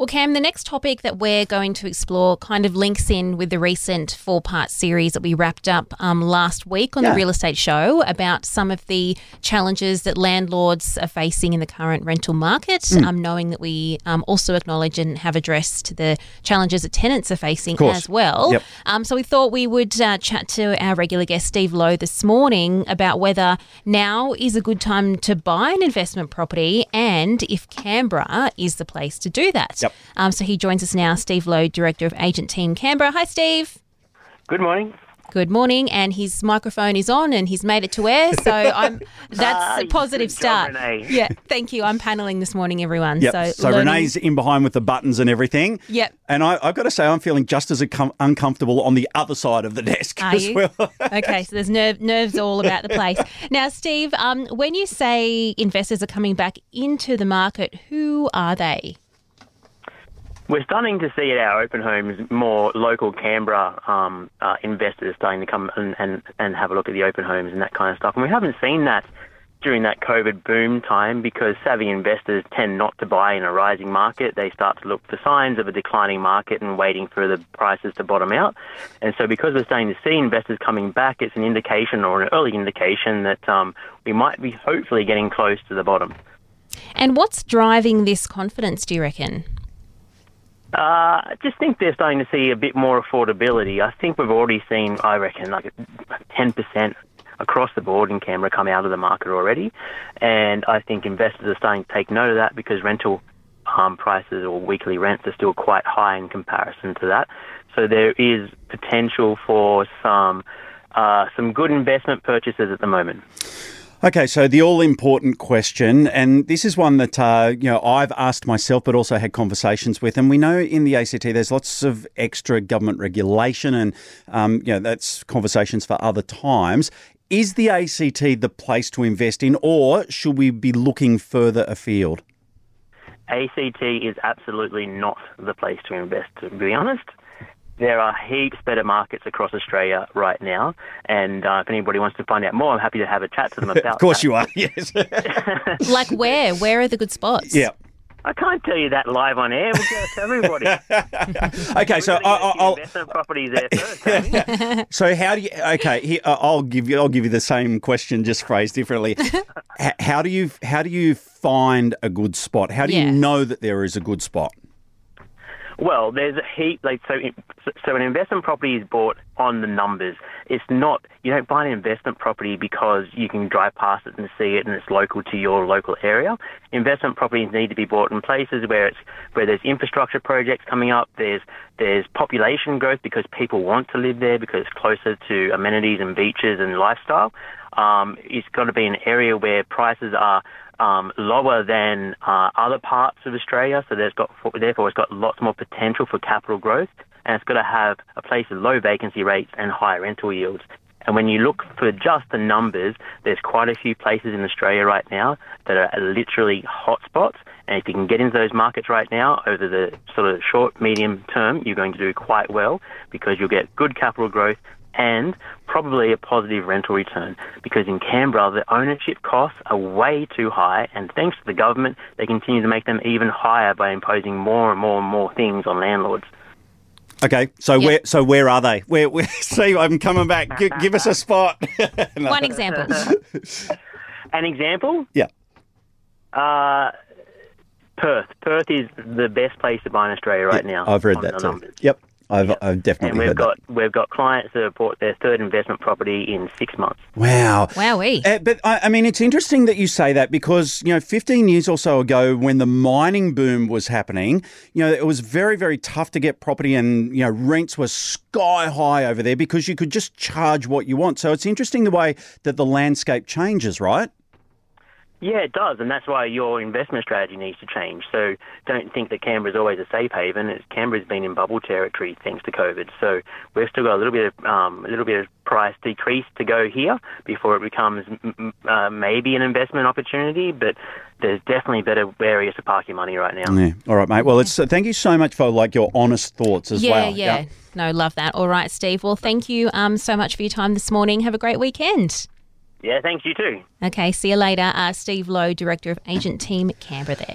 Well, Cam, the next topic that we're going to explore kind of links in with the recent four part series that we wrapped up um, last week on Yeah. the Real Estate Show about some of the challenges that landlords are facing in the current rental market, Mm. um, knowing that we um, also acknowledge and have addressed the challenges that tenants are facing as well. Yep. Um, so we thought we would uh, chat to our regular guest, Steve Lowe, this morning about whether now is a good time to buy an investment property and if Canberra is the place to do that. Yep. Um, so he joins us now, Steve Lowe, Director of Agent Team Canberra. Hi, Steve. Good morning. Good morning, and his microphone is on, and he's made it to air. So I'm that's Ah, a positive good job, start. Yeah, thank you. I'm paneling this morning, everyone. Yep. So, So, learning- Renee's in behind with the buttons and everything. Yep. And I, I've got to say, I'm feeling just as uncom- uncomfortable on the other side of the desk Are as you? well. okay, so there's nerve, nerves all about the place. Now, Steve, um, when you say investors are coming back into the market, who are they? We're starting to see at our open homes more local Canberra um, uh, investors starting to come and, and, and have a look at the open homes and that kind of stuff. And we haven't seen that during that COVID boom time because savvy investors tend not to buy in a rising market. They start to look for signs of a declining market and waiting for the prices to bottom out. And so because we're starting to see investors coming back, it's an indication or an early indication that um, we might be hopefully getting close to the bottom. And what's driving this confidence, do you reckon? Uh, I just think they're starting to see a bit more affordability. I think we've already seen, I reckon, like 10% across the board in Canberra come out of the market already. And I think investors are starting to take note of that because rental um, prices or weekly rents are still quite high in comparison to that. So there is potential for some uh, some good investment purchases at the moment. Okay, so the all important question, and this is one that uh, you know I've asked myself, but also had conversations with. And we know in the ACT there's lots of extra government regulation, and um, you know that's conversations for other times. Is the ACT the place to invest in, or should we be looking further afield? ACT is absolutely not the place to invest, to be honest. There are heaps better markets across Australia right now, and uh, if anybody wants to find out more, I'm happy to have a chat to them about Of course, that. you are. Yes. Like where? Where are the good spots? yeah. I can't tell you that live on air. We'll go to everybody. Okay, so Really I, get the I'll. properties there first. Tony. So how do you? Okay, here, I'll give you. I'll give you the same question, just phrased differently. How do you? How do you find a good spot? How do Yeah. you know that there is a good spot? Well, there's a heap. Like so, so an investment property is bought on the numbers. It's not. You don't buy an investment property because you can drive past it and see it, and it's local to your local area. Investment properties need to be bought in places where it's where there's infrastructure projects coming up. There's there's population growth because people want to live there because it's closer to amenities and beaches and lifestyle. Um, it's got to be an area where prices are um, lower than uh, other parts of Australia. So there's got, therefore, it's got lots more potential for capital growth, and it's got to have a place with low vacancy rates and high rental yields. And when you look for just the numbers, there's quite a few places in Australia right now that are literally hotspots. And if you can get into those markets right now over the sort of short, medium term, you're going to do quite well because you'll get good capital growth and probably a positive rental return because in Canberra the ownership costs are way too high and thanks to the government they continue to make them even higher by imposing more and more and more things on landlords. Okay, so Yep. where? So where are they? Where? where see, I'm coming back. G- give us a spot. No. One example. An example, Yeah. uh, Perth. Perth is the best place to buy in Australia right now. I've read that the too. numbers. Yep, I've, I've And definitely we've heard got we've got clients that have bought their third investment property in six months. that. Wow. Wowee. Uh, but I, I mean, it's interesting that you say that because you know, 15 years or so ago, when the mining boom was happening, you know, it was very, very tough to get property, and you know, rents were sky high over there because you could just charge what you want. So it's interesting the way that the landscape changes, right? Yeah, it does, and that's why your investment strategy needs to change. So don't think that Canberra's always a safe haven. It's, Canberra's been in bubble territory thanks to COVID. So we've still got a little bit of um, a little bit of price decrease to go here before it becomes m- m- uh, maybe an investment opportunity. But there's definitely better areas to park your money right now. Yeah. All right, mate. Well, it's uh, thank you so much for like your honest thoughts as yeah, well. Yeah, yeah. No, love that. All right, Steve. Well, thank you um, so much for your time this morning. Have a great weekend. Yeah, thanks you too. Okay, see you later. Uh, Steve Lowe, Director of Agent Team Canberra there.